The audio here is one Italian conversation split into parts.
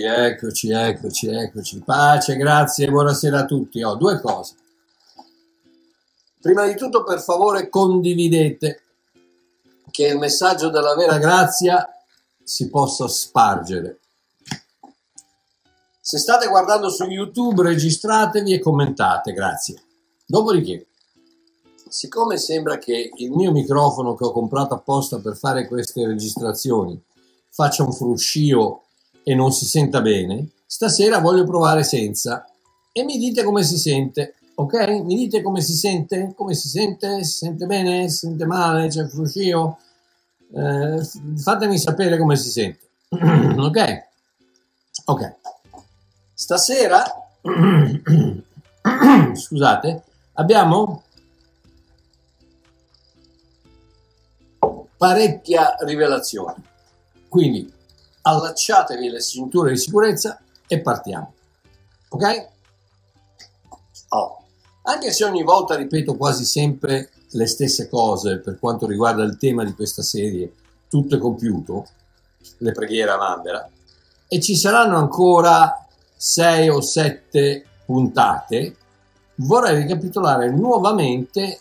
Eccoci, eccoci, eccoci, eccoci. Pace, grazie, buonasera a tutti. Ho due cose. Prima di tutto, per favore, condividete che il messaggio della vera grazia si possa spargere. Se state guardando su YouTube, registratevi e commentate, grazie. Dopodiché, siccome sembra che il mio microfono che ho comprato apposta per fare queste registrazioni faccia un fruscio e non si senta bene, stasera voglio provare senza e mi dite come si sente, ok? Mi dite come si sente? Come si sente? Si sente bene? Si sente male? C'è fruscio? Eh, fatemi sapere come si sente, ok? Ok. Stasera, scusate, abbiamo parecchia rivelazione. Quindi allacciatevi le cinture di sicurezza e partiamo. Ok? Oh. Anche se ogni volta ripeto quasi sempre le stesse cose per quanto riguarda il tema di questa serie, tutto è compiuto, le preghiere a Mandela, e ci saranno ancora sei o sette puntate, vorrei ricapitolare nuovamente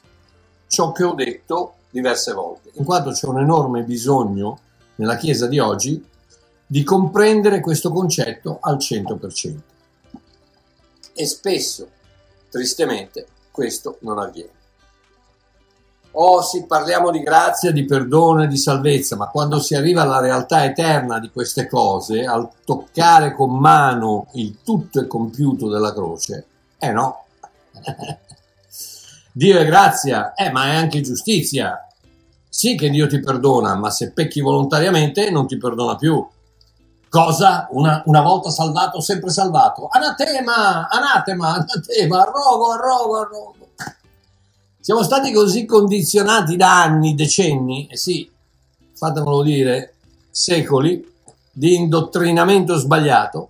ciò che ho detto diverse volte, in quanto c'è un enorme bisogno nella Chiesa di oggi di comprendere questo concetto al 100%. E spesso, tristemente, questo non avviene. Oh sì, parliamo di grazia, di perdono e di salvezza, ma quando si arriva alla realtà eterna di queste cose, al toccare con mano il tutto è compiuto della croce, eh no. Dio è grazia, eh, ma è anche giustizia. Sì che Dio ti perdona, ma se pecchi volontariamente non ti perdona più. Cosa? Una, una, volta salvato, sempre salvato. Anatema, anatema, anatema, arrogo, arrogo, arrogo. Siamo stati così condizionati da anni, decenni, e eh sì, fatemelo dire, secoli di indottrinamento sbagliato,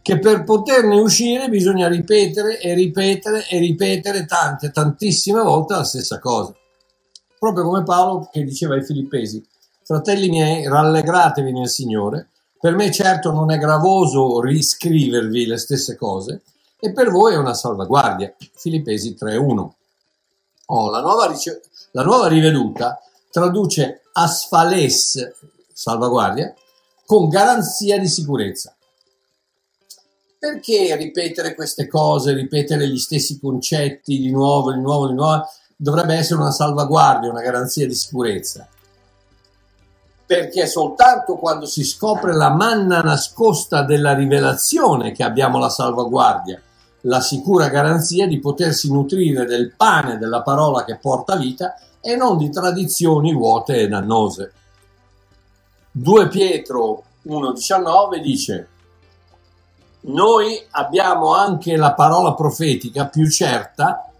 che per poterne uscire bisogna ripetere e ripetere e ripetere tante, tantissime volte la stessa cosa. Proprio come Paolo che diceva ai filippesi, fratelli miei, rallegratevi nel Signore, per me certo non è gravoso riscrivervi le stesse cose e per voi è una salvaguardia. Filippesi 3.1. Oh, la, nuova rice- la nuova riveduta traduce asfales, salvaguardia, con garanzia di sicurezza. Perché ripetere queste cose, ripetere gli stessi concetti di nuovo, di nuovo, di nuovo, dovrebbe essere una salvaguardia, una garanzia di sicurezza? Perché soltanto quando si scopre la manna nascosta della rivelazione che abbiamo la salvaguardia, la sicura garanzia di potersi nutrire del pane della parola che porta vita e non di tradizioni vuote e dannose. 2 Pietro 1,19 dice noi abbiamo anche la parola profetica più certa,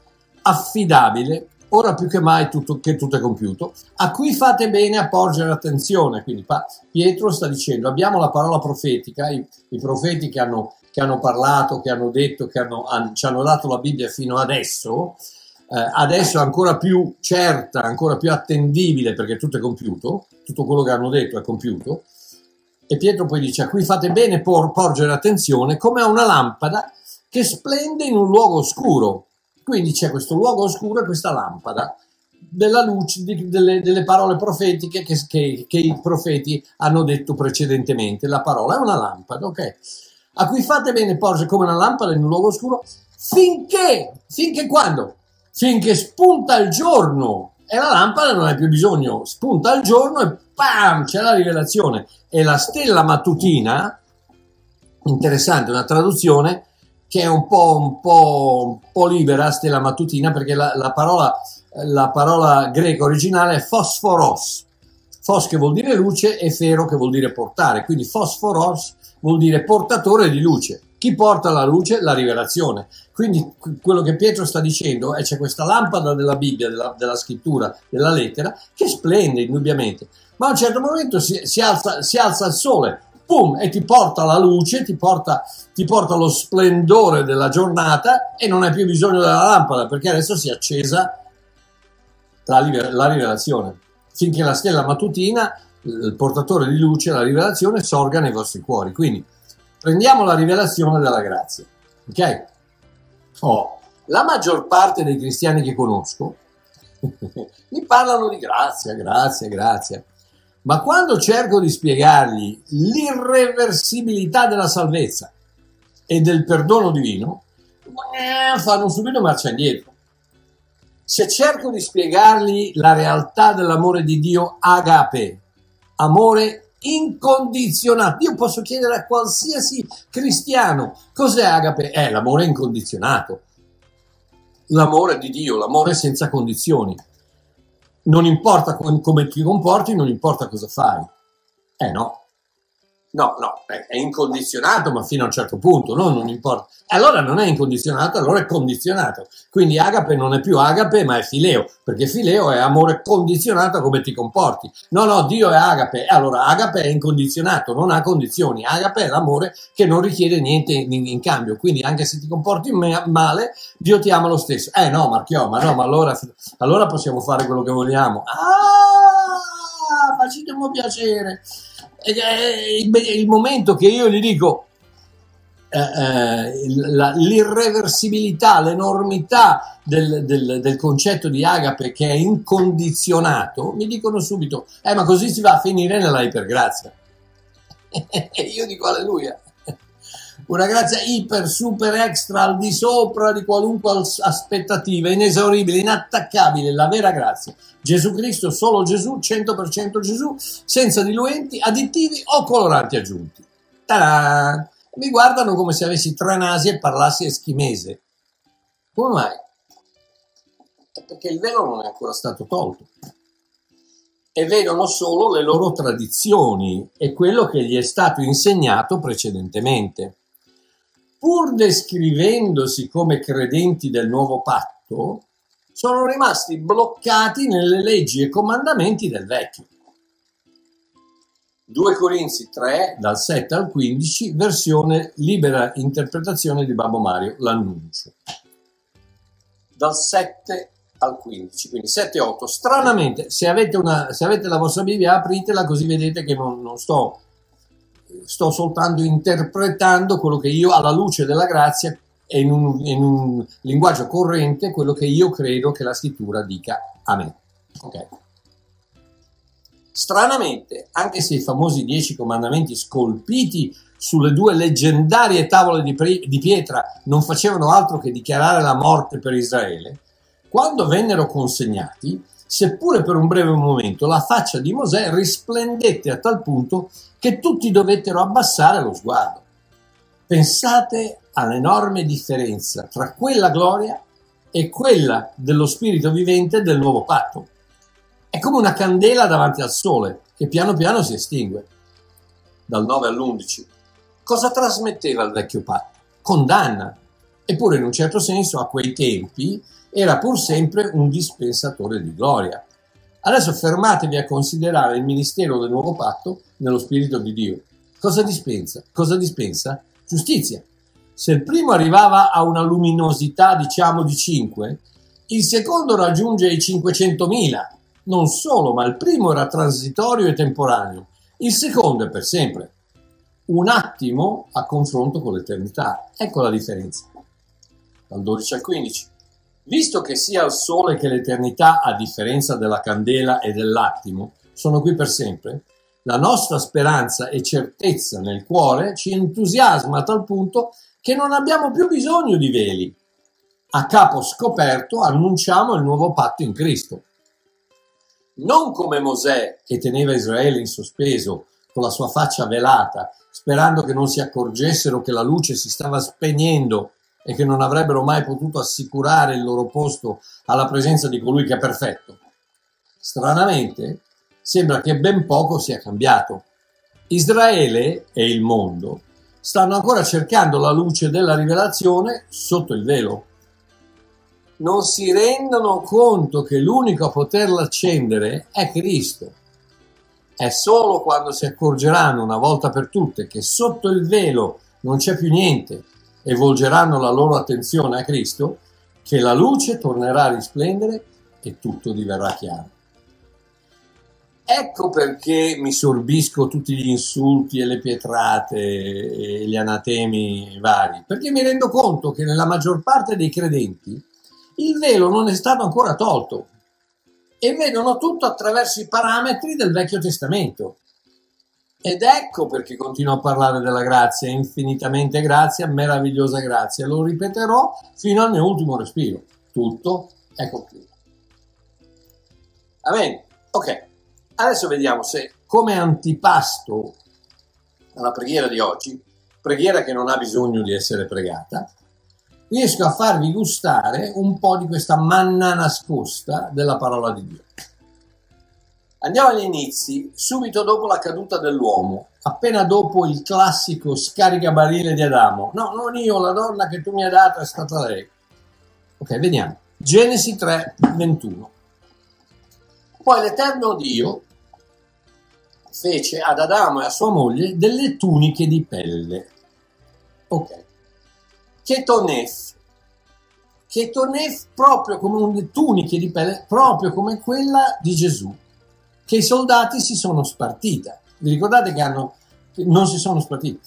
affidabile ora più che mai tutto, che tutto è compiuto, a cui fate bene a porgere attenzione. Quindi Pietro sta dicendo, abbiamo la parola profetica, i, i profeti che hanno, che hanno, parlato, che hanno detto, che hanno, hanno, ci hanno dato la Bibbia fino adesso, eh, adesso è ancora più certa, ancora più attendibile perché tutto è compiuto, tutto quello che hanno detto è compiuto. E Pietro poi dice, a cui fate bene por, porgere attenzione come a una lampada che splende in un luogo oscuro quindi c'è questo luogo oscuro e questa lampada della luce, di, delle, delle, parole profetiche che, che, che, i profeti hanno detto precedentemente. La parola è una lampada, ok? A cui fate bene porge come una lampada in un luogo oscuro finché, finché quando? Finché spunta il giorno e la lampada non hai più bisogno, spunta il giorno e pam, c'è la rivelazione. E la stella mattutina, interessante, una traduzione, che è un po', un po', un po libera, stella mattutina, perché la, la, parola, la parola greca originale è fosforos. Fos che vuol dire luce e fero che vuol dire portare, quindi fosforos vuol dire portatore di luce. Chi porta la luce? La rivelazione. Quindi quello che Pietro sta dicendo è c'è questa lampada della Bibbia, della, della scrittura, della lettera, che splende indubbiamente. Ma a un certo momento si, si, alza, si alza il sole, pum, e ti porta la luce, ti porta, ti porta lo splendore della giornata e non hai più bisogno della lampada perché adesso si è accesa la, la rivelazione. Finché la stella mattutina il portatore di luce, la rivelazione, sorga nei vostri cuori. Quindi prendiamo la rivelazione della grazia. Ok? Oh, la maggior parte dei cristiani che conosco mi parlano di grazia, grazia, grazia. Ma quando cerco di spiegargli l'irreversibilità della salvezza e del perdono divino, eh, fanno subito marcia indietro. Se cerco di spiegargli la realtà dell'amore di Dio agape, amore incondizionato, io posso chiedere a qualsiasi cristiano cos'è agape? È l'amore incondizionato, l'amore di Dio, l'amore senza condizioni. Non importa come ti comporti, non importa cosa fai. Eh no, No, no, è incondizionato, ma fino a un certo punto, no, non importa. Allora non è incondizionato, allora è condizionato. Quindi agape non è più agape, ma è fileo, perché fileo è amore condizionato a come ti comporti. No, no, Dio è agape, allora agape è incondizionato, non ha condizioni. Agape è l'amore che non richiede niente in, in cambio, quindi anche se ti comporti male, Dio ti ama lo stesso. Eh no, Marchio, ma no, ma allora, allora possiamo fare quello che vogliamo. Ah, facetemi piacere il momento che io gli dico eh, eh l'irreversibilità, l'enormità del, del, del, concetto di agape che è incondizionato, mi dicono subito, eh ma così si va a finire nella ipergrazia. E io dico alleluia. Una grazia iper, super, extra, al di sopra di qualunque aspettativa, inesauribile, inattaccabile, la vera grazia. Gesù Cristo, solo Gesù, 100% Gesù, senza diluenti, additivi o coloranti aggiunti. Ta-da! Mi guardano come se avessi tre nasi e parlassi eschimese. Come mai? È perché il velo non è ancora stato tolto. E vedono solo le loro tradizioni e quello che gli è stato insegnato precedentemente. Pur descrivendosi come credenti del nuovo patto, sono rimasti bloccati nelle leggi e comandamenti del vecchio. 2 Corinzi 3, dal 7 al 15, versione libera interpretazione di Babbo Mario, l'annuncio. Dal 7 al 15, quindi 7 e 8. Stranamente, se avete, una, se avete, la vostra Bibbia, apritela così vedete che non, non sto, sto soltanto interpretando quello che io, alla luce della grazia, e in un, in un, linguaggio corrente quello che io credo che la scrittura dica a me. Okay. Stranamente, anche se i famosi dieci comandamenti scolpiti sulle due leggendarie tavole di, pre- di pietra non facevano altro che dichiarare la morte per Israele, quando vennero consegnati, seppure per un breve momento, la faccia di Mosè risplendette a tal punto che tutti dovettero abbassare lo sguardo. Pensate all'enorme differenza tra quella gloria e quella dello spirito vivente del nuovo patto. È come una candela davanti al sole che piano piano si estingue. Dal 9 all'11. Cosa trasmetteva il vecchio patto? Condanna. Eppure in un certo senso a quei tempi era pur sempre un dispensatore di gloria. Adesso fermatevi a considerare il ministero del nuovo patto nello spirito di Dio. Cosa dispensa? Cosa dispensa? Giustizia, se il primo arrivava a una luminosità diciamo di 5, il secondo raggiunge i 500.000. Non solo, ma il primo era transitorio e temporaneo, il secondo è per sempre. Un attimo a confronto con l'eternità. Ecco la differenza. Dal 12 al 15. Visto che sia il sole che l'eternità, a differenza della candela e dell'attimo, sono qui per sempre, la nostra speranza e certezza nel cuore ci entusiasma a tal punto che non abbiamo più bisogno di veli. A capo scoperto annunciamo il nuovo patto in Cristo. Non come Mosè che teneva Israele in sospeso con la sua faccia velata, sperando che non si accorgessero che la luce si stava spegnendo e che non avrebbero mai potuto assicurare il loro posto alla presenza di colui che è perfetto. Stranamente, sembra che ben poco sia cambiato. Israele e il mondo stanno ancora cercando la luce della rivelazione sotto il velo. Non si rendono conto che l'unico a poterla accendere è Cristo. È solo quando si accorgeranno una volta per tutte che sotto il velo non c'è più niente e volgeranno la loro attenzione a Cristo che la luce tornerà a risplendere e tutto diverrà chiaro. ecco perché mi sorbisco tutti gli insulti e le pietrate e gli anatemi vari, perché mi rendo conto che nella maggior parte dei credenti il velo non è stato ancora tolto e vedono tutto attraverso i parametri del Vecchio Testamento. Ed ecco perché continuo a parlare della grazia, infinitamente grazia, meravigliosa grazia. Lo ripeterò fino al mio ultimo respiro. Tutto è compiuto. Amen. Ok, adesso vediamo se come antipasto alla preghiera di oggi, preghiera che non ha bisogno di essere pregata, riesco a farvi gustare un po' di questa manna nascosta della parola di Dio. Andiamo agli inizi, subito dopo la caduta dell'uomo, appena dopo il classico scaricabarile di Adamo. No, non io, la donna che tu mi hai dato è stata lei. Ok, vediamo. Genesi 3, 21. Poi l'Eterno Dio fece ad Adamo e a sua moglie delle tuniche di pelle. Ok. Ketonef. Ketonef proprio come un tuniche di pelle, proprio come quella di Gesù, che i soldati si sono spartita. Vi ricordate che hanno non si sono spartiti.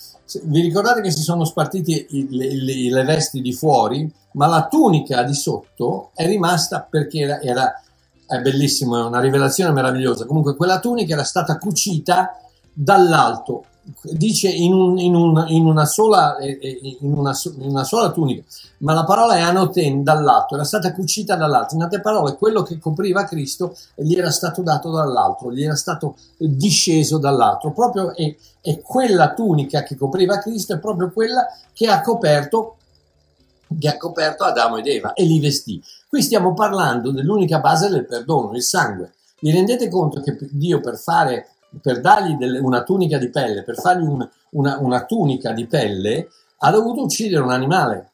Vi ricordate che si sono spartiti le, le, le, vesti di fuori, ma la tunica di sotto è rimasta perché era, era è bellissimo, è una rivelazione meravigliosa. Comunque quella tunica era stata cucita dall'alto dice in, un, in, un, in, una sola, in, una, in, una, sola, tunica, ma la parola è anoten dall'alto, era stata cucita dall'alto. In altre parole, quello che copriva Cristo gli era stato dato dall'altro, gli era stato disceso dall'altro. Proprio è, è quella tunica che copriva Cristo, è proprio quella che ha coperto che ha coperto Adamo ed Eva e li vestì. Qui stiamo parlando dell'unica base del perdono, il sangue. Vi rendete conto che Dio per fare per dargli delle, una tunica di pelle, per fargli un, una, una tunica di pelle, ha dovuto uccidere un animale.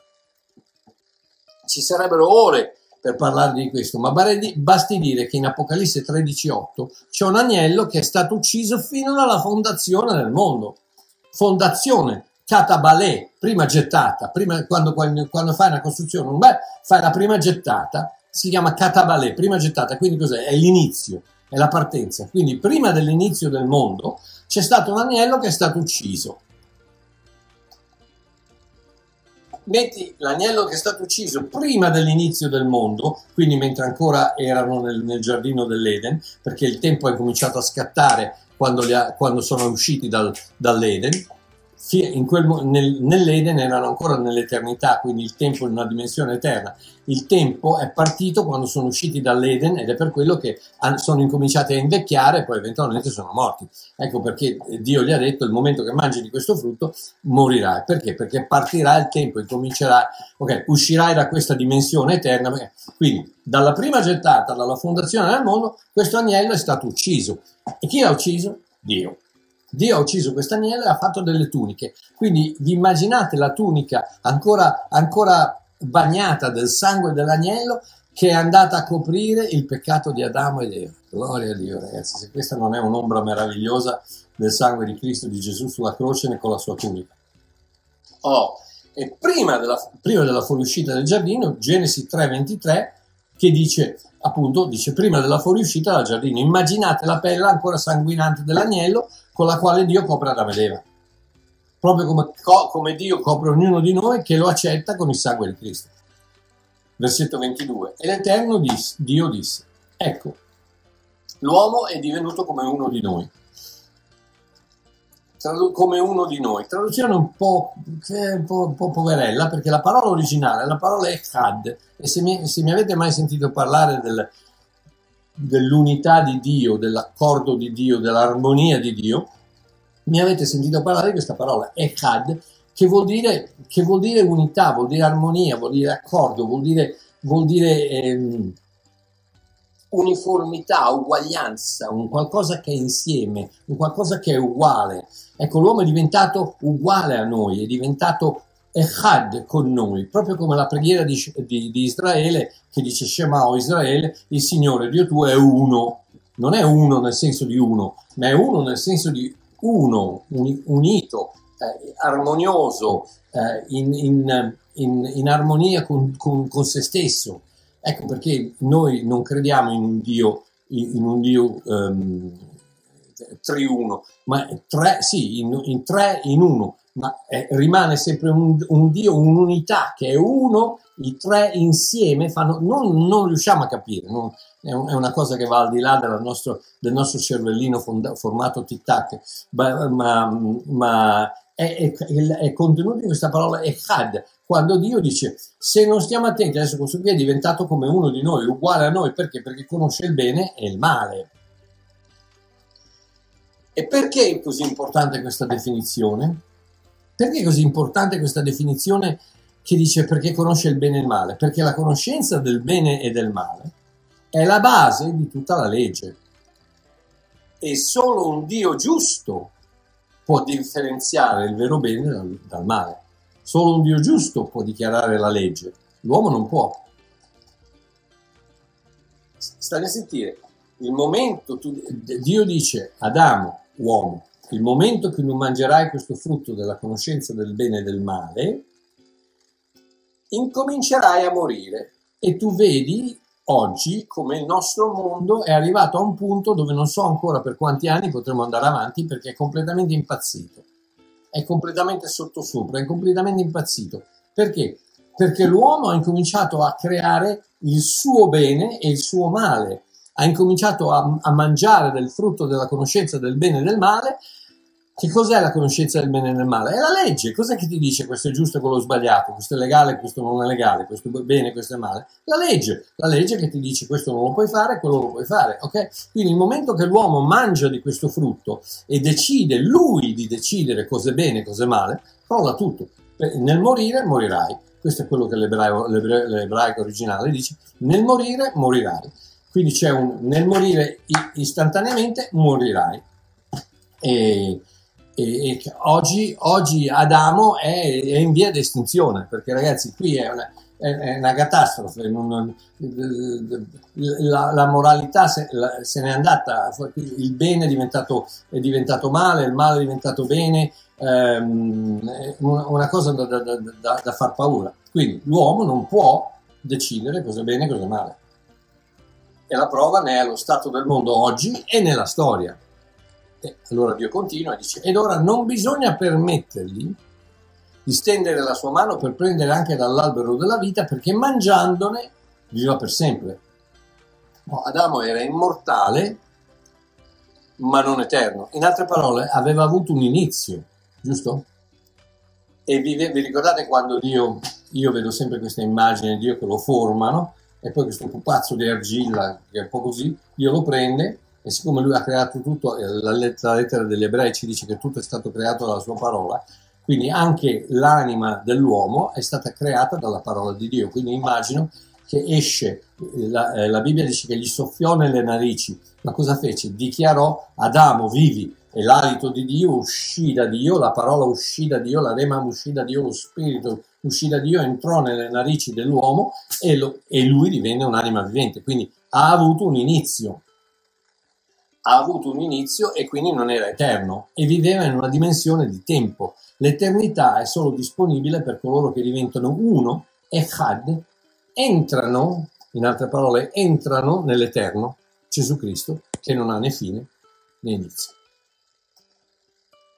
Ci sarebbero ore per parlare di questo, ma basti dire che in Apocalisse 13:8 c'è un agnello che è stato ucciso fino alla fondazione del mondo. Fondazione, catabalè, prima gettata, prima, quando, quando, fai una costruzione, beh, fai la prima gettata, si chiama catabalè, prima gettata, quindi cos'è? È l'inizio è la partenza. Quindi prima dell'inizio del mondo c'è stato un agnello che è stato ucciso. Metti l'agnello che è stato ucciso prima dell'inizio del mondo, quindi mentre ancora erano nel, nel giardino dell'Eden, perché il tempo è cominciato a scattare quando, ha, quando sono usciti dal, dall'Eden, quel, nel, nell'Eden erano ancora nell'eternità, quindi il tempo in una dimensione eterna. Il tempo è partito quando sono usciti dall'Eden ed è per quello che sono incominciati a invecchiare e poi eventualmente sono morti. Ecco perché Dio gli ha detto il momento che mangi di questo frutto morirai. Perché? Perché partirà il tempo, incomincerà, ok, uscirai da questa dimensione eterna. Quindi dalla prima gettata, dalla fondazione del mondo, questo agnello è stato ucciso. E chi l'ha ucciso? Dio. Dio ha ucciso questo agnello e ha fatto delle tuniche. Quindi vi immaginate la tunica ancora, ancora bagnata del sangue dell'agnello che è andata a coprire il peccato di Adamo ed Eva. Gloria a Dio, ragazzi, se questa non è un'ombra meravigliosa del sangue di Cristo di Gesù sulla croce con la sua tunica. Oh, e prima della, prima della fuoriuscita del giardino, Genesi 3:23, che dice appunto, dice prima della fuoriuscita dal giardino, immaginate la pelle ancora sanguinante dell'agnello con la quale Dio copre Adamo ed Eva. Proprio come, come Dio copre ognuno di noi che lo accetta con il sangue di Cristo. Versetto 22. E l'Eterno disse, Dio disse, ecco, l'uomo è divenuto come uno di noi. Come uno di noi. Traduzione un po', un po', un po', poverella, perché la parola originale, la parola è Had, e se mi, se mi avete mai sentito parlare del, dell'unità di Dio, dell'accordo di Dio, dell'armonia di Dio, mi avete sentito parlare di questa parola, Echad, che vuol dire, che vuol dire unità, vuol dire armonia, vuol dire accordo, vuol dire, vuol dire ehm, uniformità, uguaglianza, un qualcosa che è insieme, un qualcosa che è uguale. Ecco, l'uomo è diventato uguale a noi, è diventato Echad con noi, proprio come la preghiera di, di, di Israele che dice Shema o Israele, il Signore Dio tuo è uno, non è uno nel senso di uno, ma è uno nel senso di uno, un, unito, eh, armonioso, eh, in, in, in, in, armonia con, con, con, se stesso. Ecco perché noi non crediamo in un Dio, in un Dio um, triuno, ma tre, sì, in, in tre in uno, ma eh, rimane sempre un, un, Dio, un'unità che è uno, i tre insieme fanno, non, non riusciamo a capire, non, è, un, è, una cosa che va al di là nostro, del nostro cervellino fonda, formato tic-tac, ma, ma, ma è, è, è, contenuto in questa parola echad, quando Dio dice se non stiamo attenti, adesso questo qui è diventato come uno di noi, uguale a noi, perché? Perché conosce il bene e il male. E perché è così importante questa definizione? Perché è così importante questa definizione che dice perché conosce il bene e il male? Perché la conoscenza del bene e del male è la base di tutta la legge. E solo un Dio giusto può differenziare il vero bene dal, dal male. Solo un Dio giusto può dichiarare la legge. L'uomo non può. Stai a sentire. Il momento, tu, Dio dice, Adamo, uomo, il momento che non mangerai questo frutto della conoscenza del bene e del male, incomincerai a morire. E tu vedi oggi come il nostro mondo è arrivato a un punto dove non so ancora per quanti anni potremo andare avanti perché è completamente impazzito. È completamente sottosopra, è completamente impazzito. Perché? Perché l'uomo ha incominciato a creare il suo bene e il suo male. Ha incominciato a, a mangiare del frutto della conoscenza del bene e del male che cos'è la conoscenza del bene e del male? È la legge. Cos'è che ti dice questo è giusto e quello sbagliato, questo è legale, questo non è legale, questo è bene, questo è male? La legge. La legge che ti dice questo non lo puoi fare, quello lo puoi fare. Ok? Quindi il momento che l'uomo mangia di questo frutto e decide lui di decidere cosa è bene e cosa è male, crolla tutto. Nel morire morirai. Questo è quello che l'ebraico, l'ebraico originale dice. Nel morire morirai. Quindi c'è un nel morire istantaneamente morirai. E, e, e oggi, oggi, Adamo è, è, in via di estinzione, perché ragazzi qui è una, è una catastrofe, non, la, la, moralità se, la, se n'è andata, il bene è diventato, è diventato male, il male è diventato bene, ehm, una cosa da, da, da, da, far paura. Quindi l'uomo non può decidere cosa è bene e cosa è male. E la prova ne è lo stato del mondo oggi e nella storia. E allora Dio continua e dice, ed ora non bisogna permettergli di stendere la sua mano per prendere anche dall'albero della vita perché mangiandone viveva per sempre. No, Adamo era immortale ma non eterno. In altre parole, aveva avuto un inizio, giusto? E vi, vi ricordate quando Dio, io vedo sempre questa immagine di Dio che lo formano e poi questo pupazzo di argilla che è un po' così, Dio lo prende e siccome lui ha creato tutto, eh, la lettera, degli ebrei ci dice che tutto è stato creato dalla sua parola, quindi anche l'anima dell'uomo è stata creata dalla parola di Dio. Quindi immagino che esce, eh, la, eh, la, Bibbia dice che gli soffiò nelle narici, ma cosa fece? Dichiarò Adamo vivi e l'alito di Dio uscì da Dio, la parola uscì da Dio, la rema uscì da Dio, lo spirito uscì da Dio, entrò nelle narici dell'uomo e, lo, e lui divenne un'anima vivente, quindi ha avuto un inizio, ha avuto un inizio e quindi non era eterno e viveva in una dimensione di tempo. L'eternità è solo disponibile per coloro che diventano uno, echad, entrano, in altre parole, entrano nell'eterno, Gesù Cristo, che non ha né fine né inizio.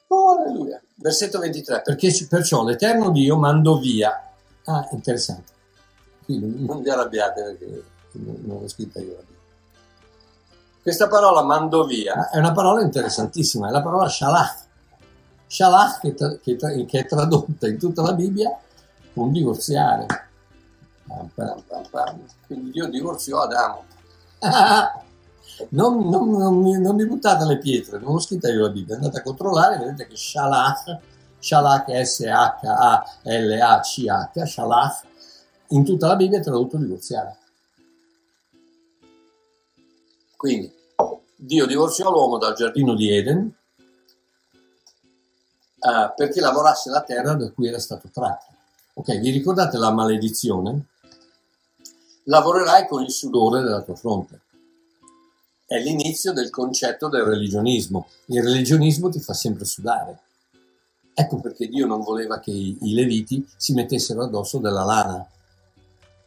Oh, alleluia. Versetto 23. Perché perciò l'eterno Dio mandò via. Ah, interessante. Qui non vi arrabbiate perché non l'ho scritta io la Bibbia. Questa parola mando via è una parola interessantissima, è la parola shalach. Shalach che, tra, che, tra, che è tradotta in tutta la Bibbia con divorziare. Quindi Dio divorziò Adamo. non, non, non, non, mi buttate le pietre, non l'ho scritta io la Bibbia, andate a controllare, vedete che Shalach, Shalach S-H-A-L-A-C-H, Shalach, in tutta la Bibbia è tradotto divorziare. Quindi Dio divorziò l'uomo dal giardino di Eden uh, perché lavorasse la terra da cui era stato tratto. Ok, vi ricordate la maledizione? Lavorerai con il sudore della tua fronte. È l'inizio del concetto del religionismo. Il religionismo ti fa sempre sudare. Ecco perché Dio non voleva che i, i leviti si mettessero addosso della lana,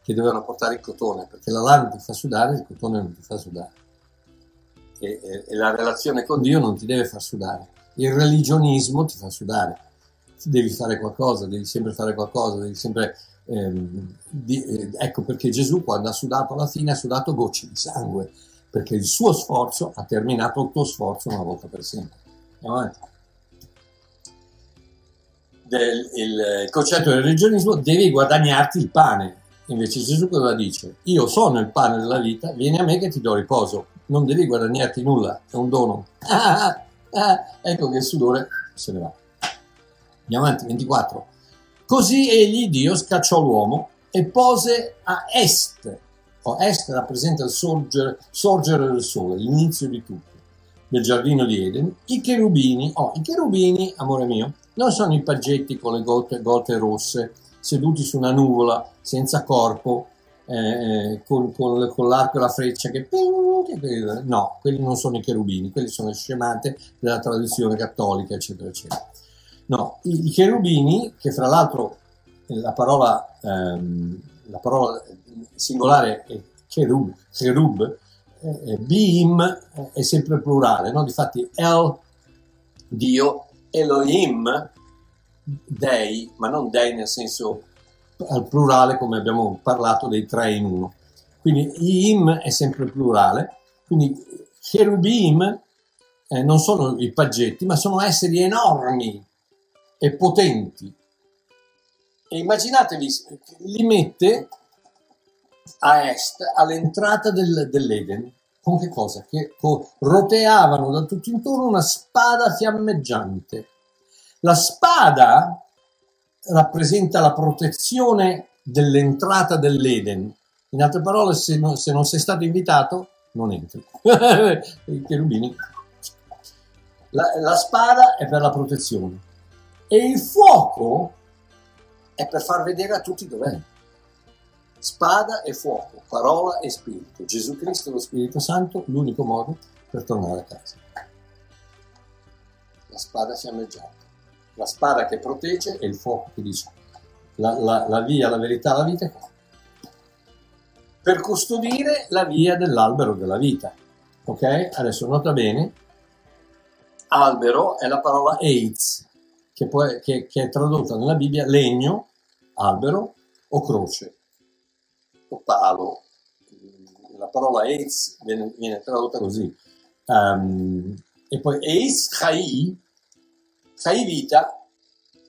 che dovevano portare il cotone, perché la lana ti fa sudare, il cotone non ti fa sudare e, e la relazione con Dio non ti deve far sudare. Il religionismo ti fa sudare. Devi fare qualcosa, devi sempre fare qualcosa, devi sempre... Ehm, di, eh, ecco perché Gesù quando ha sudato alla fine ha sudato gocce di sangue, perché il suo sforzo ha terminato il tuo sforzo una volta per sempre. Del, il concetto del religionismo devi guadagnarti il pane. Invece Gesù cosa dice? Io sono il pane della vita, vieni a me che ti do riposo non devi guadagnarti nulla, è un dono. Ah, ah, ah, ecco che il sudore se ne va. Andiamo avanti, 24. Così egli, Dio, scacciò l'uomo e pose a est. O est rappresenta il sorgere, sorgere del sole, l'inizio di tutto, del giardino di Eden. I cherubini, oh, i cherubini, amore mio, non sono i paggetti con le gote, gote rosse, seduti su una nuvola, senza corpo, eh, con, con, con, l'arco e la freccia che, che, no, quelli non sono i cherubini, quelli sono le scemate della tradizione cattolica, eccetera, eccetera. No, i, i cherubini, che fra l'altro la parola, ehm, la parola singolare è cherub, cherub eh, Bim è sempre plurale, no? Difatti El, Dio, Elohim, Dei, ma non Dei nel senso al plurale come abbiamo parlato dei tre in uno. Quindi im è sempre plurale, quindi cherubim eh, non sono i paggetti, ma sono esseri enormi e potenti. E immaginatevi, li mette a est, all'entrata del, dell'Eden, con che cosa? Che roteavano da tutto intorno una spada fiammeggiante. La spada rappresenta la protezione dell'entrata dell'Eden. In altre parole, se non, se non sei stato invitato, non entri. I cherubini. La, la spada è per la protezione e il fuoco è per far vedere a tutti dov'è. Spada e fuoco, parola e spirito. Gesù Cristo e lo Spirito Santo, l'unico modo per tornare a casa. La spada fiammeggiata la spada che protegge e il fuoco che dice la, la, la via, la verità, la vita per custodire la via dell'albero della vita. Ok? Adesso nota bene, albero è la parola AIDS, che, può, che, che è tradotta nella Bibbia legno, albero o croce o palo. La parola AIDS viene, viene tradotta così. Um, e poi AIDS, Chai, fai vita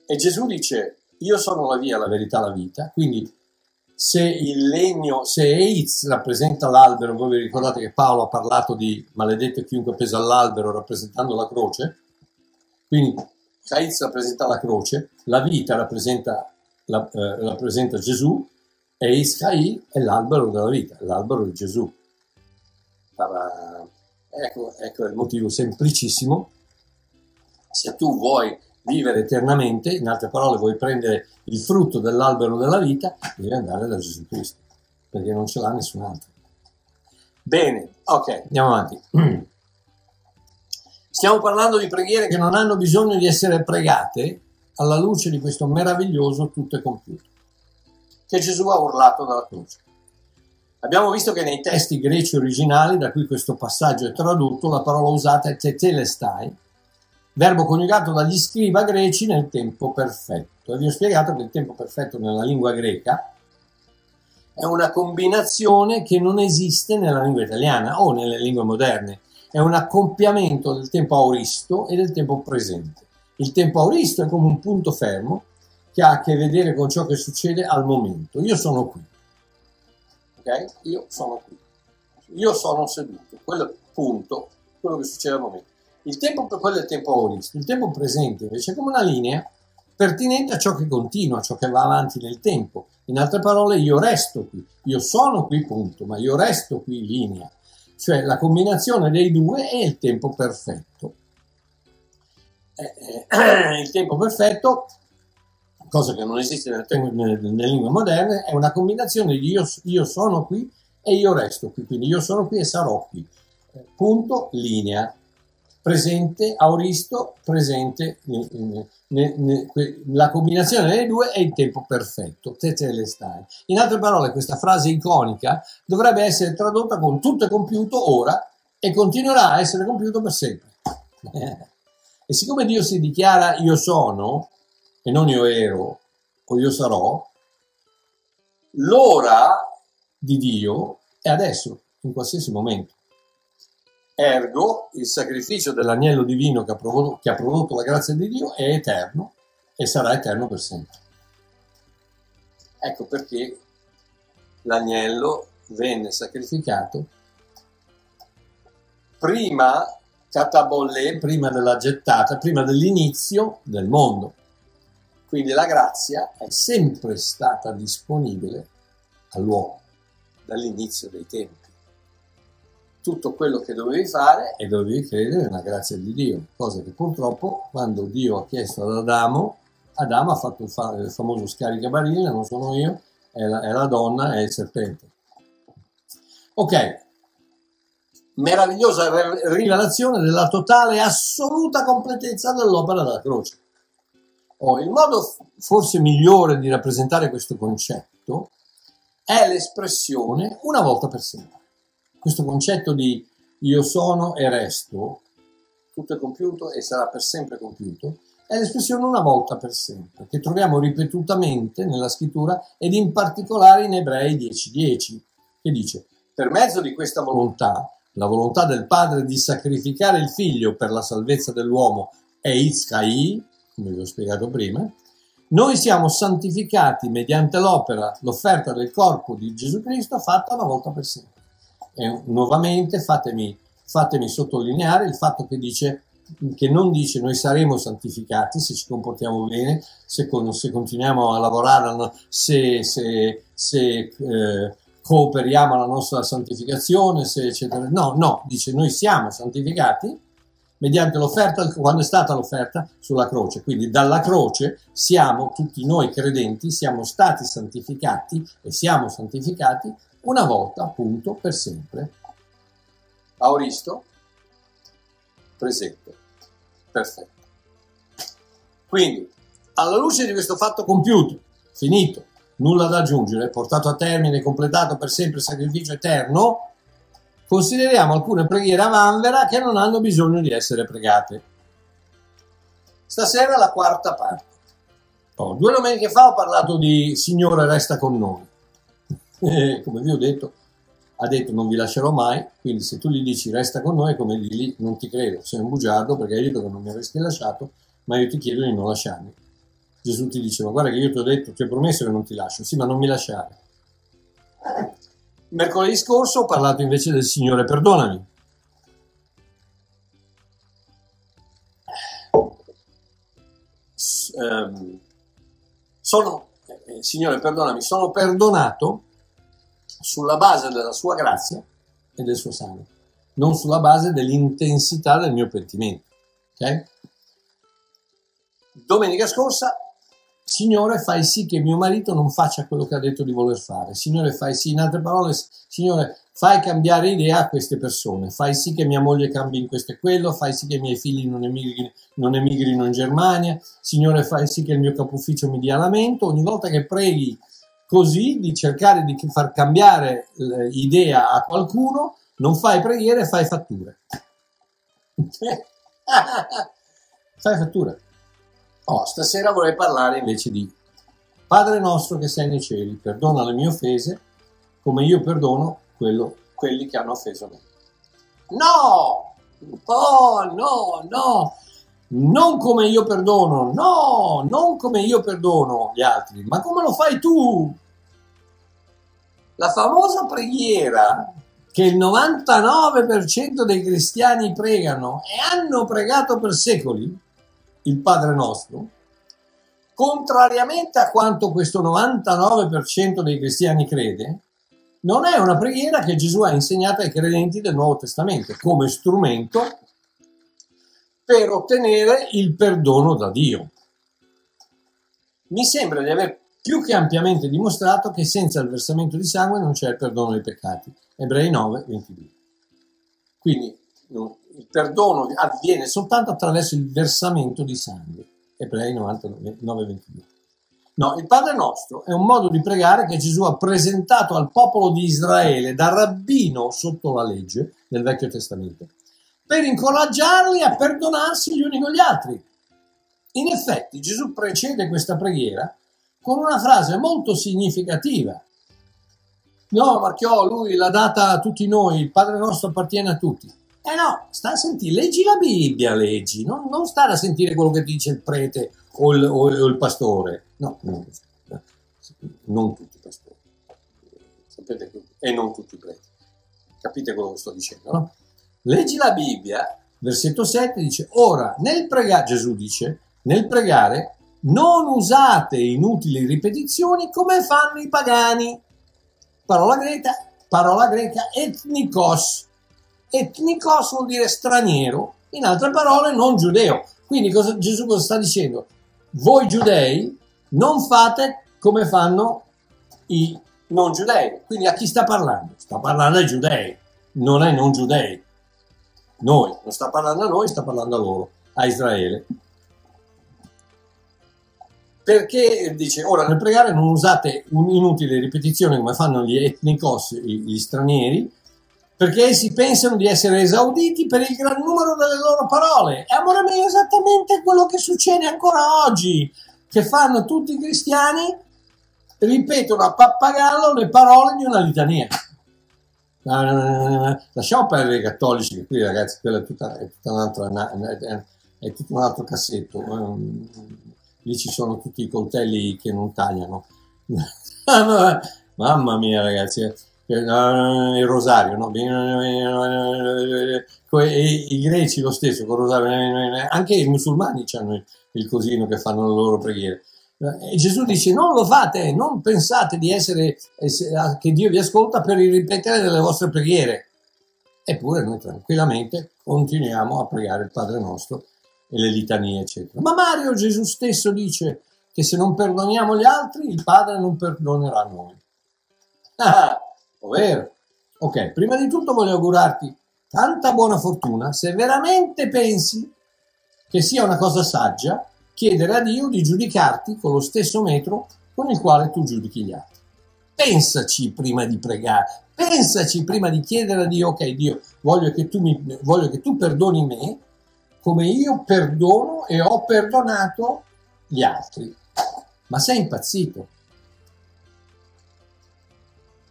e Gesù dice io sono la via, la verità, la vita, quindi se il legno, se Eiz rappresenta l'albero, voi vi ricordate che Paolo ha parlato di maledetto chiunque pesa all'albero rappresentando la croce, quindi Eiz rappresenta la croce, la vita rappresenta, la, eh, rappresenta Gesù e Iscai è l'albero della vita, l'albero di Gesù. Ecco, ecco il motivo semplicissimo se tu vuoi vivere eternamente, in altre parole vuoi prendere il frutto dell'albero della vita, devi andare da Gesù Cristo, perché non ce l'ha nessun altro. Bene, ok, andiamo avanti. Stiamo parlando di preghiere che non hanno bisogno di essere pregate alla luce di questo meraviglioso tutto è compiuto, che Gesù ha urlato dalla croce. Abbiamo visto che nei testi greci originali, da cui questo passaggio è tradotto, la parola usata è tetelestai, verbo coniugato dagli scriba greci nel tempo perfetto. E vi ho spiegato che il tempo perfetto nella lingua greca è una combinazione che non esiste nella lingua italiana o nelle lingue moderne. È un accoppiamento del tempo auristo e del tempo presente. Il tempo auristo è come un punto fermo che ha a che vedere con ciò che succede al momento. Io sono qui. Ok? Io sono qui. Io sono seduto. Quello punto, quello che succede al momento. Il tempo, quello è il tempo auristico, il tempo presente invece è come una linea pertinente a ciò che continua, a ciò che va avanti nel tempo. In altre parole, io resto qui, io sono qui, punto, ma io resto qui in linea. Cioè la combinazione dei due è il tempo perfetto. Eh, eh, il tempo perfetto, cosa che non esiste nelle lingue moderne, è una combinazione di io, io, sono qui e io resto qui, quindi io sono qui e sarò qui. Eh, punto, linea presente, auristo, presente, ne, ne, ne, la combinazione delle due è il tempo perfetto, tetelestai. In altre parole, questa frase iconica dovrebbe essere tradotta con tutto è compiuto ora e continuerà a essere compiuto per sempre. e siccome Dio si dichiara io sono e non io ero o io sarò, l'ora di Dio è adesso, in qualsiasi momento. Ergo, il sacrificio dell'agnello divino che ha, prodotto, che ha prodotto la grazia di Dio è eterno e sarà eterno per sempre. Ecco perché l'agnello venne sacrificato prima catabolle, prima della gettata, prima dell'inizio del mondo. Quindi la grazia è sempre stata disponibile all'uomo dall'inizio dei tempi. Tutto quello che dovevi fare e dovevi credere nella grazia di Dio, cosa che purtroppo quando Dio ha chiesto ad Adamo, Adamo ha fatto il, famoso scaricabarile, non sono io, è la, è la donna, è il serpente. Ok, meravigliosa rivelazione della totale e assoluta completezza dell'opera della croce. Oh, il modo forse migliore di rappresentare questo concetto è l'espressione una volta per sempre. Questo concetto di io sono e resto, tutto è compiuto e sarà per sempre compiuto, è l'espressione una volta per sempre, che troviamo ripetutamente nella scrittura ed in particolare in Ebrei 10.10, che dice, per mezzo di questa volontà la volontà del padre di sacrificare il figlio per la salvezza dell'uomo è Itzkai, come vi ho spiegato prima, noi siamo santificati mediante l'opera, l'offerta del corpo di Gesù Cristo fatta una volta per sempre. E nuovamente fatemi, fatemi sottolineare il fatto che dice che non dice noi saremo santificati se ci comportiamo bene, se, con, se continuiamo a lavorare, se, se, se eh, cooperiamo alla nostra santificazione, se eccetera. No, no, dice noi siamo santificati mediante l'offerta, quando è stata l'offerta sulla croce. Quindi dalla croce siamo, tutti noi credenti, siamo stati santificati e siamo santificati una volta, appunto, per sempre. Auristo? Presente. Perfetto. Quindi, alla luce di questo fatto compiuto, finito, nulla da aggiungere, portato a termine, completato per sempre il sacrificio eterno, consideriamo alcune preghiere a vanvera che non hanno bisogno di essere pregate. Stasera la quarta parte. Oh, due domeniche fa ho parlato di Signore resta con noi. Eh, come vi ho detto, ha detto non vi lascerò mai, quindi se tu gli dici resta con noi, come lì non ti credo, sei un bugiardo perché hai detto che non mi avresti lasciato, ma io ti chiedo di non lasciarmi. Gesù ti diceva, guarda che io ti ho detto, ti ho promesso che non ti lascio, sì, ma non mi lasciare. Mercoledì scorso ho parlato invece del Signore, perdonami. Ehm, sono, eh, Signore, perdonami, sono perdonato sulla base della sua grazia e del suo sangue, non sulla base dell'intensità del mio pentimento. Okay? Domenica scorsa Signore, fai sì che mio marito non faccia quello che ha detto di voler fare. Signore, fai sì, in altre parole, Signore, fai cambiare idea a queste persone. Fai sì che mia moglie cambi in questo e quello. Fai sì che i miei figli non emigrino, non emigrino in Germania. Signore, fai sì che il mio capo ufficio mi dia lamento. Ogni volta che preghi così, di cercare di far cambiare idea a qualcuno, non fai preghiere, fai fatture. fai fatture. Oh, stasera vorrei parlare invece di Padre nostro che sei nei cieli, perdona le mie offese come io perdono quello, quelli che hanno offeso me. No! Oh, no, no! Non come io perdono, no! Non come io perdono gli altri, ma come lo fai tu? La famosa preghiera che il 99% dei cristiani pregano e hanno pregato per secoli il Padre nostro, contrariamente a quanto questo 99% dei cristiani crede, non è una preghiera che Gesù ha insegnato ai credenti del Nuovo Testamento come strumento per ottenere il perdono da Dio. Mi sembra di aver più che ampiamente dimostrato che senza il versamento di sangue non c'è il perdono dei peccati. Ebrei 9, 22. Quindi il perdono avviene soltanto attraverso il versamento di sangue. Ebrei 99, 22. No, il Padre nostro è un modo di pregare che Gesù ha presentato al popolo di Israele da rabbino sotto la legge del Vecchio Testamento per incoraggiarli a perdonarsi gli uni con gli altri. In effetti Gesù precede questa preghiera con una frase molto significativa. No, Marchiò, lui l'ha data a tutti noi, il Padre nostro appartiene a tutti. Eh no, sta a sentire, leggi la Bibbia, leggi, non, non stare a sentire quello che dice il prete o il, o il pastore. No, no, non tutti i pastori. Sapete, e non tutti i preti. Capite quello che sto dicendo, no? Leggi la Bibbia, versetto 7 dice, ora nel pregare, Gesù dice, nel pregare non usate inutili ripetizioni come fanno i pagani. Parola greca, parola greca etnikos. Etnikos vuol dire straniero, in altre parole non giudeo. Quindi cosa, Gesù cosa sta dicendo? Voi giudei non fate come fanno i non giudei. Quindi a chi sta parlando? Sta parlando ai giudei, non ai non giudei. Noi, non sta parlando a noi, sta parlando a loro, a Israele perché dice ora nel pregare non usate un'inutile ripetizione come fanno gli etnicos, gli stranieri, perché essi pensano di essere esauditi per il gran numero delle loro parole. E amore mio, è esattamente quello che succede ancora oggi, che fanno tutti i cristiani, ripetono a pappagallo le parole di una litania. Lasciamo perdere i cattolici, che qui ragazzi, quella è tutta, è tutta un'altra, è tutto un altro cassetto lì ci sono tutti i coltelli che non tagliano. Mamma mia ragazzi, eh. il rosario, no? I greci lo stesso, con il rosario, anche i musulmani hanno il cosino che fanno le loro preghiere. E Gesù dice: Non lo fate, non pensate di essere, che Dio vi ascolta per il ripetere delle vostre preghiere. Eppure noi tranquillamente continuiamo a pregare il Padre nostro e le litanie, eccetera. Ma Mario Gesù stesso dice che se non perdoniamo gli altri, il Padre non perdonerà noi. Ah, ovvero. Ok, prima di tutto voglio augurarti tanta buona fortuna se veramente pensi che sia una cosa saggia chiedere a Dio di giudicarti con lo stesso metro con il quale tu giudichi gli altri. Pensaci prima di pregare, pensaci prima di chiedere a Dio, ok Dio, voglio che tu, mi, voglio che tu perdoni me come io perdono e ho perdonato gli altri. Ma sei impazzito?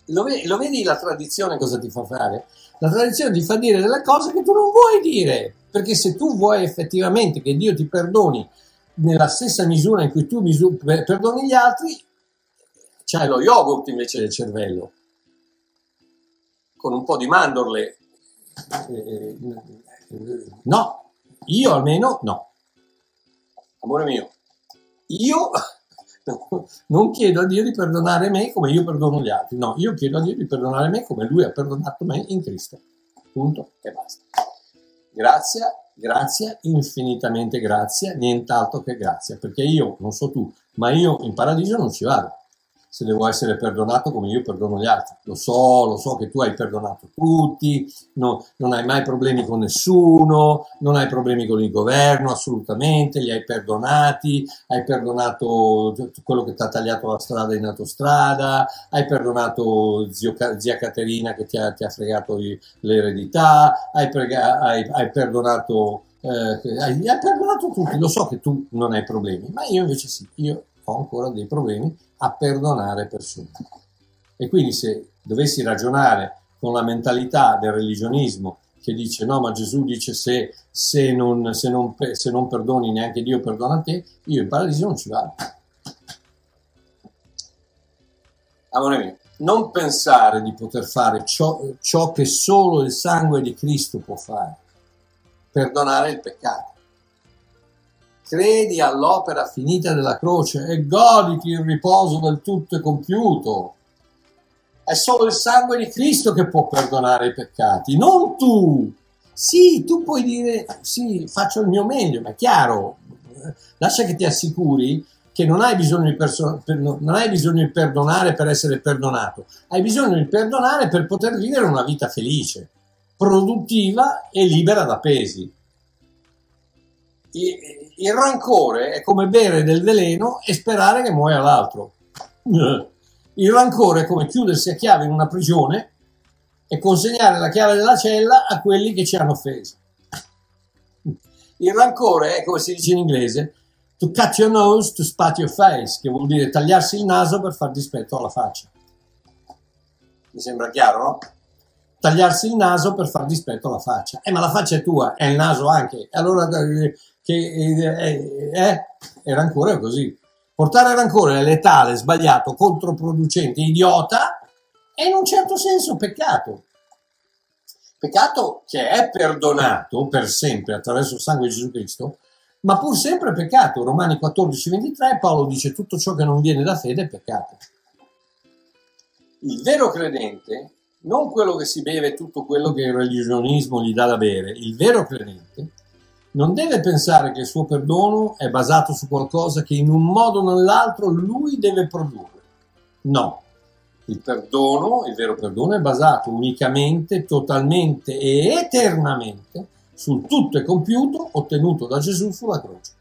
Lo lo vedi, la tradizione cosa ti fa fare? La tradizione ti fa dire delle cose che tu non vuoi dire, perché se tu vuoi effettivamente che Dio ti perdoni nella stessa misura in cui tu misu- perdoni gli altri, c'hai lo yogurt invece del cervello, con un po' di mandorle. Eh, eh, no, io almeno no. Amore mio, io non chiedo a Dio di perdonare me come io perdono gli altri, no, io chiedo a Dio di perdonare me come Lui ha perdonato me in Cristo. Punto e basta. Grazie, grazie, infinitamente grazie, nient'altro che grazie, perché io, non so tu, ma io in paradiso non ci vado se devo essere perdonato come io perdono gli altri. Lo so, lo so che tu hai perdonato tutti, no, non hai mai problemi con nessuno, non hai problemi con il governo, assolutamente, li hai perdonati, hai perdonato quello che ti ha tagliato la strada in autostrada, hai perdonato zio, zia Caterina che ti ha, ti ha fregato l'eredità, hai, prega, hai, hai perdonato... Eh, hai, hai perdonato tutti, lo so che tu non hai problemi, ma io invece sì, io ho ancora dei problemi a perdonare persone. E quindi se dovessi ragionare con la mentalità del religionismo che dice no, ma Gesù dice se, se, non, se, non, se non perdoni neanche Dio perdona te, io in paradiso non ci vado. Amore mio, non pensare di poter fare ciò, ciò che solo il sangue di Cristo può fare, perdonare il peccato credi all'opera finita della croce e goditi il riposo del tutto e compiuto. È solo il sangue di Cristo che può perdonare i peccati, non tu. Sì, tu puoi dire, sì, faccio il mio meglio, ma è chiaro, lascia che ti assicuri che non hai, bisogno di perso- per, non hai bisogno di perdonare per essere perdonato, hai bisogno di perdonare per poter vivere una vita felice, produttiva e libera da pesi. Il rancore è come bere del veleno e sperare che muoia l'altro. Il rancore è come chiudersi a chiave in una prigione e consegnare la chiave della cella a quelli che ci hanno offeso. Il rancore è come si dice in inglese to cut your nose to spat your face, che vuol dire tagliarsi il naso per far dispetto alla faccia. Mi sembra chiaro, no? Tagliarsi il naso per far dispetto alla faccia. Eh, ma la faccia è tua, è il naso anche. Allora, eh, che, eh, il rancore è così. Portare rancore è letale, sbagliato, controproducente, idiota, è in un certo senso peccato. Peccato che è perdonato per sempre attraverso il sangue di Gesù Cristo, ma pur sempre peccato. Romani 14, 23, Paolo dice tutto ciò che non viene da fede è peccato. Il vero credente, non quello che si beve tutto quello che il religionismo gli dà da bere, il vero credente non deve pensare che il suo perdono è basato su qualcosa che in un modo o nell'altro lui deve produrre. No, il perdono, il vero perdono, è basato unicamente, totalmente e eternamente sul tutto è compiuto ottenuto da Gesù sulla croce.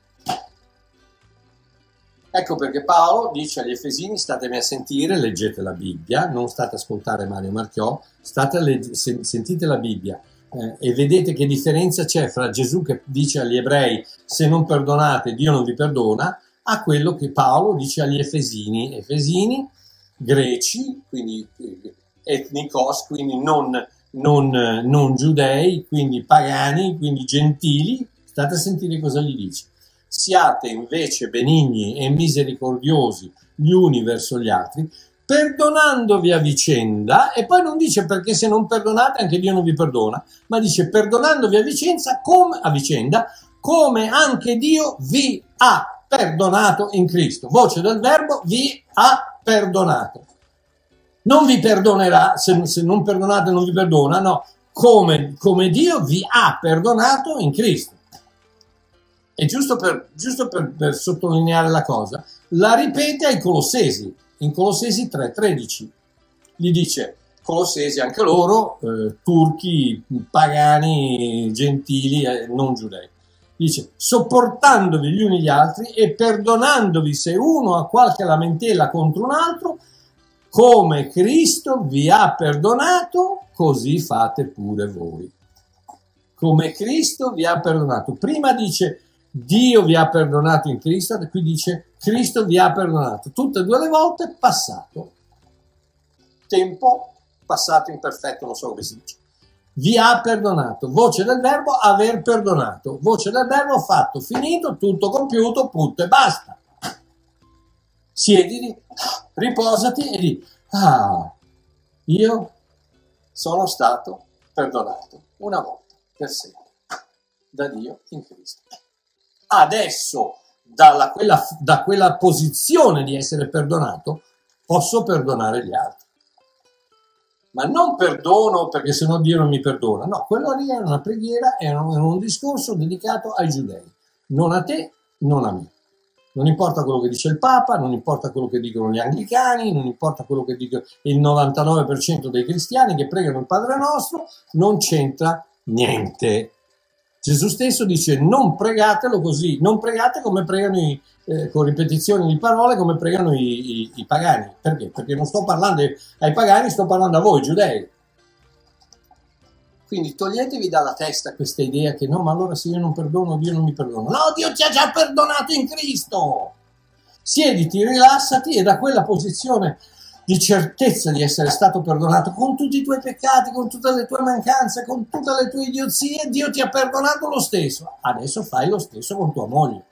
Ecco perché Paolo dice agli Efesini statemi a sentire, leggete la Bibbia, non state a ascoltare Mario Marchiò, state legge, sentite la Bibbia eh, e vedete che differenza c'è fra Gesù che dice agli ebrei se non perdonate Dio non vi perdona, a quello che Paolo dice agli Efesini, Efesini greci, quindi eh, etnicos, quindi non non, non giudei, quindi pagani, quindi gentili, state a sentire cosa gli dice. Siate invece benigni e misericordiosi gli uni verso gli altri, perdonandovi a vicenda, e poi non dice perché se non perdonate anche Dio non vi perdona, ma dice perdonandovi a vicenda come, a vicenda, come anche Dio vi ha perdonato in Cristo. Voce del verbo vi ha perdonato non vi perdonerà, se, se non perdonate non vi perdona, no, come, come, Dio vi ha perdonato in Cristo. E giusto, per, giusto per, per sottolineare la cosa, la ripete ai Colossesi, in Colossesi 3:13. Gli dice, Colossesi anche loro, eh, turchi, pagani, gentili, eh, non giudei. Dice, sopportandovi gli uni gli altri e perdonandovi se uno ha qualche lamentela contro un altro, come Cristo vi ha perdonato, così fate pure voi. Come Cristo vi ha perdonato. Prima dice Dio vi ha perdonato in Cristo, qui dice Cristo vi ha perdonato. Tutte e due le volte passato. Tempo passato imperfetto, non so come si dice. Vi ha perdonato. Voce del verbo aver perdonato. Voce del verbo fatto, finito, tutto compiuto, punto e basta siediti, riposati e di ah, io sono stato perdonato una volta per sempre da Dio in Cristo. Adesso, dalla, quella, da quella posizione di essere perdonato, posso perdonare gli altri. Ma non perdono perché sennò Dio non mi perdona. No, quello lì era una preghiera, era un, era un discorso dedicato ai giudei. Non a te, non a me. Non importa quello che dice il Papa, non importa quello che dicono gli anglicani, non importa quello che dicono il 99% dei cristiani che pregano il Padre nostro, non c'entra niente. Gesù stesso dice non pregatelo così, non pregate come pregano i, eh, con ripetizioni di parole come pregano i, i, i pagani. Perché? Perché non sto parlando ai pagani, sto parlando a voi giudei. Quindi toglietevi dalla testa questa idea che no, ma allora se io non perdono, Dio non mi perdona. No, Dio ti ha già perdonato in Cristo. Siediti, rilassati e da quella posizione di certezza di essere stato perdonato con tutti i tuoi peccati, con tutte le tue mancanze, con tutte le tue idiozie, Dio ti ha perdonato lo stesso. Adesso fai lo stesso con tua moglie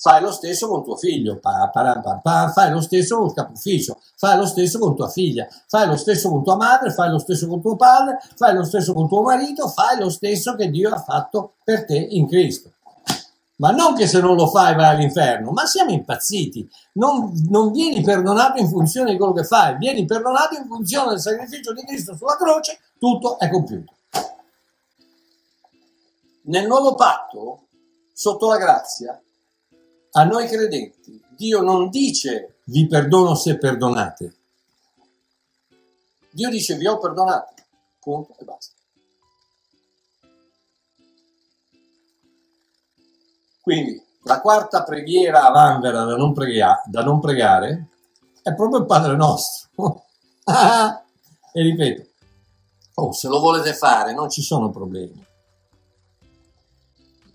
fai lo stesso con tuo figlio, pa, pa, pa, fai lo stesso col capo ufficio, fai lo stesso con tua figlia, fai lo stesso con tua madre, fai lo stesso con tuo padre, fai lo stesso con tuo marito, fai lo stesso che Dio ha fatto per te in Cristo. Ma non che se non lo fai vai all'inferno, ma siamo impazziti. Non, non vieni perdonato in funzione di quello che fai, vieni perdonato in funzione del sacrificio di Cristo sulla croce, tutto è compiuto. Nel nuovo patto, sotto la grazia, a noi credenti Dio non dice vi perdono se perdonate. Dio dice vi ho perdonato. Punto e basta. Quindi la quarta preghiera a vanvera da non, prega- da non pregare è proprio il Padre nostro. e ripeto, oh, se lo volete fare non ci sono problemi.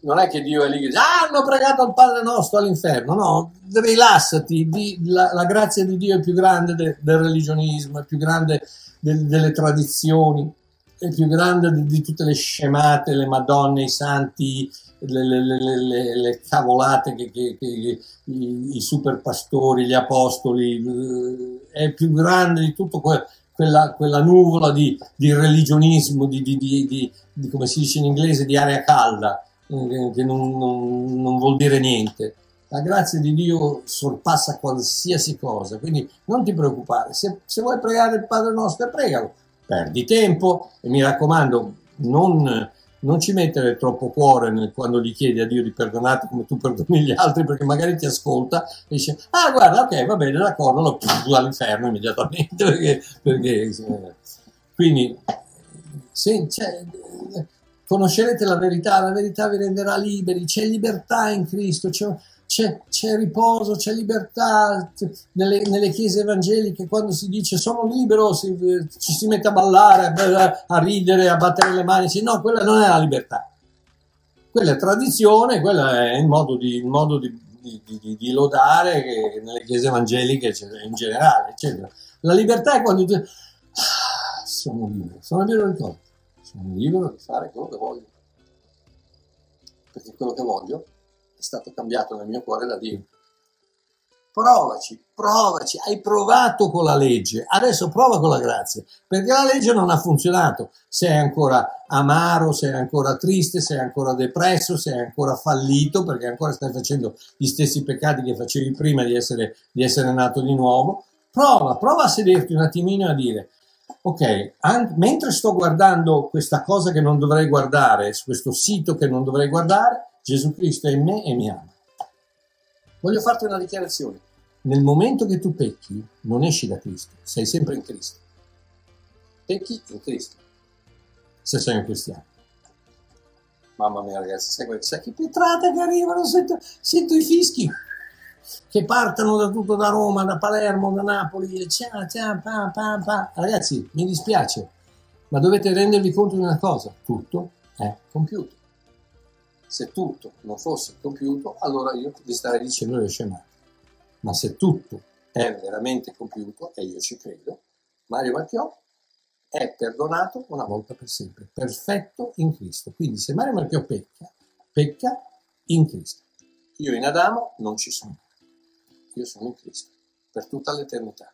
Non è che Dio è lì che dice, ah, hanno pregato al Padre nostro all'inferno. No, rilassati, di, la, la, grazia di Dio è più grande de, del religionismo, è più grande de, delle tradizioni, è più grande di, di, tutte le scemate, le madonne, i santi, le, le, le, le cavolate che, che, che i, i super pastori, gli apostoli, eh, è più grande di tutto que, quella, quella, nuvola di, di religionismo, di, di, come si dice in inglese, di aria calda, eh, che non, non, non vuol dire niente. La grazia di Dio sorpassa qualsiasi cosa, quindi non ti preoccupare. Se, se vuoi pregare il Padre nostro, pregalo. Perdi tempo e mi raccomando, non non ci mettere troppo cuore nel, quando gli chiedi a Dio di perdonarti come tu perdoni gli altri, perché magari ti ascolta e dice, ah guarda, ok, va bene, d'accordo, lo all'inferno immediatamente, perché, perché eh. quindi se, cioè, conoscerete la verità, la verità vi renderà liberi, c'è libertà in Cristo, c'è, c'è, c'è riposo, c'è libertà nelle, nelle, chiese evangeliche quando si dice sono libero, si, ci si mette a ballare, a, ridere, a battere le mani, si, no, quella non è la libertà. Quella è tradizione, quello è il modo di, il modo di, di, di, di lodare nelle chiese evangeliche in generale, eccetera. La libertà è quando tu ah, sono libero, sono libero di cosa? Sono libero di fare quello che voglio. Perché quello che voglio stato cambiato nel mio cuore da Dio. Provaci, provaci, hai provato con la legge, adesso prova con la grazia, perché la legge non ha funzionato. Sei ancora amaro, sei ancora triste, sei ancora depresso, sei ancora fallito, perché ancora stai facendo gli stessi peccati che facevi prima di essere, di essere nato di nuovo. Prova, prova a sederti un attimino a dire, ok, an- mentre sto guardando questa cosa che non dovrei guardare, questo sito che non dovrei guardare, Gesù Cristo è in me e mi ama. Voglio farti una dichiarazione. Nel momento che tu pecchi, non esci da Cristo, sei sempre in Cristo. Pecchi in Cristo, se sei un cristiano. Mamma mia ragazzi, sai, che pietrate che arrivano, sento, sento, i fischi che partono da tutto da Roma, da Palermo, da Napoli, e cia, cia, pa, pa, pa. Ragazzi, mi dispiace, ma dovete rendervi conto di una cosa, tutto è compiuto. Se tutto non fosse compiuto, allora io vi starei dicendo le scemate. Ma se tutto è veramente compiuto, e io ci credo, Mario Marchiò è perdonato una volta per sempre, perfetto in Cristo. Quindi se Mario Marchiò pecca, pecca in Cristo. Io in Adamo non ci sono, io sono in Cristo per tutta l'eternità.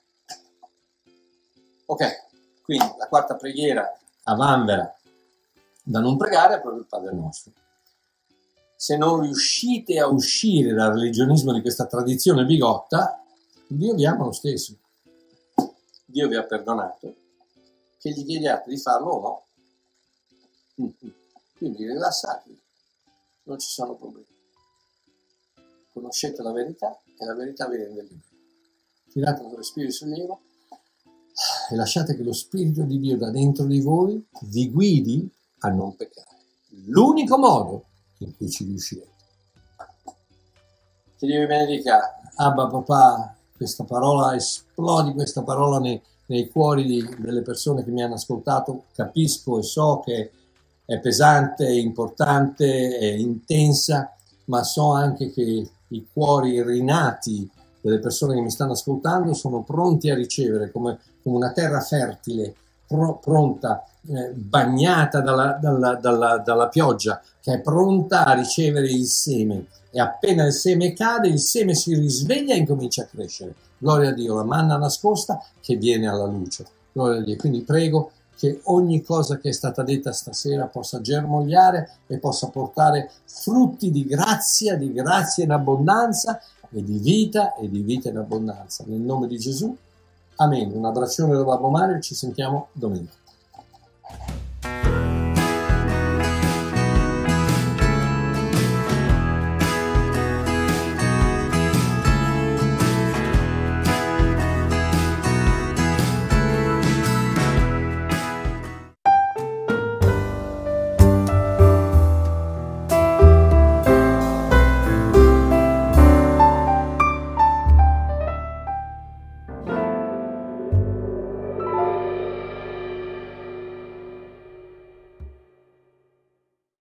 Ok, quindi la quarta preghiera a vanvera da non pregare è proprio il Padre nostro se non riuscite a uscire dal religionismo di questa tradizione bigotta, Dio vi ama lo stesso. Dio vi ha perdonato, che gli chiediate di farlo o no. Quindi rilassatevi, non ci sono problemi. Conoscete la verità e la verità vi rende liberi. Tirate un respiro sollievo e lasciate che lo Spirito di Dio da dentro di voi vi guidi a non peccare. L'unico modo in cui ci riuscirete. Che Dio vi benedica. Abba papà, questa parola esplodi, questa parola nei, nei cuori di, delle persone che mi hanno ascoltato. Capisco e so che è pesante, è importante, è intensa, ma so anche che i cuori rinati delle persone che mi stanno ascoltando sono pronti a ricevere come, come una terra fertile, pro, pronta eh, bagnata dalla, dalla, dalla, dalla pioggia, che è pronta a ricevere il seme. E appena il seme cade, il seme si risveglia e incomincia a crescere. Gloria a Dio, la manna nascosta che viene alla luce. Gloria a Dio. Quindi prego che ogni cosa che è stata detta stasera possa germogliare e possa portare frutti di grazia, di grazia in abbondanza e di vita e di vita in abbondanza. Nel nome di Gesù. Amen. Un abbraccione da Babbo Mario, ci sentiamo domenica. Okay.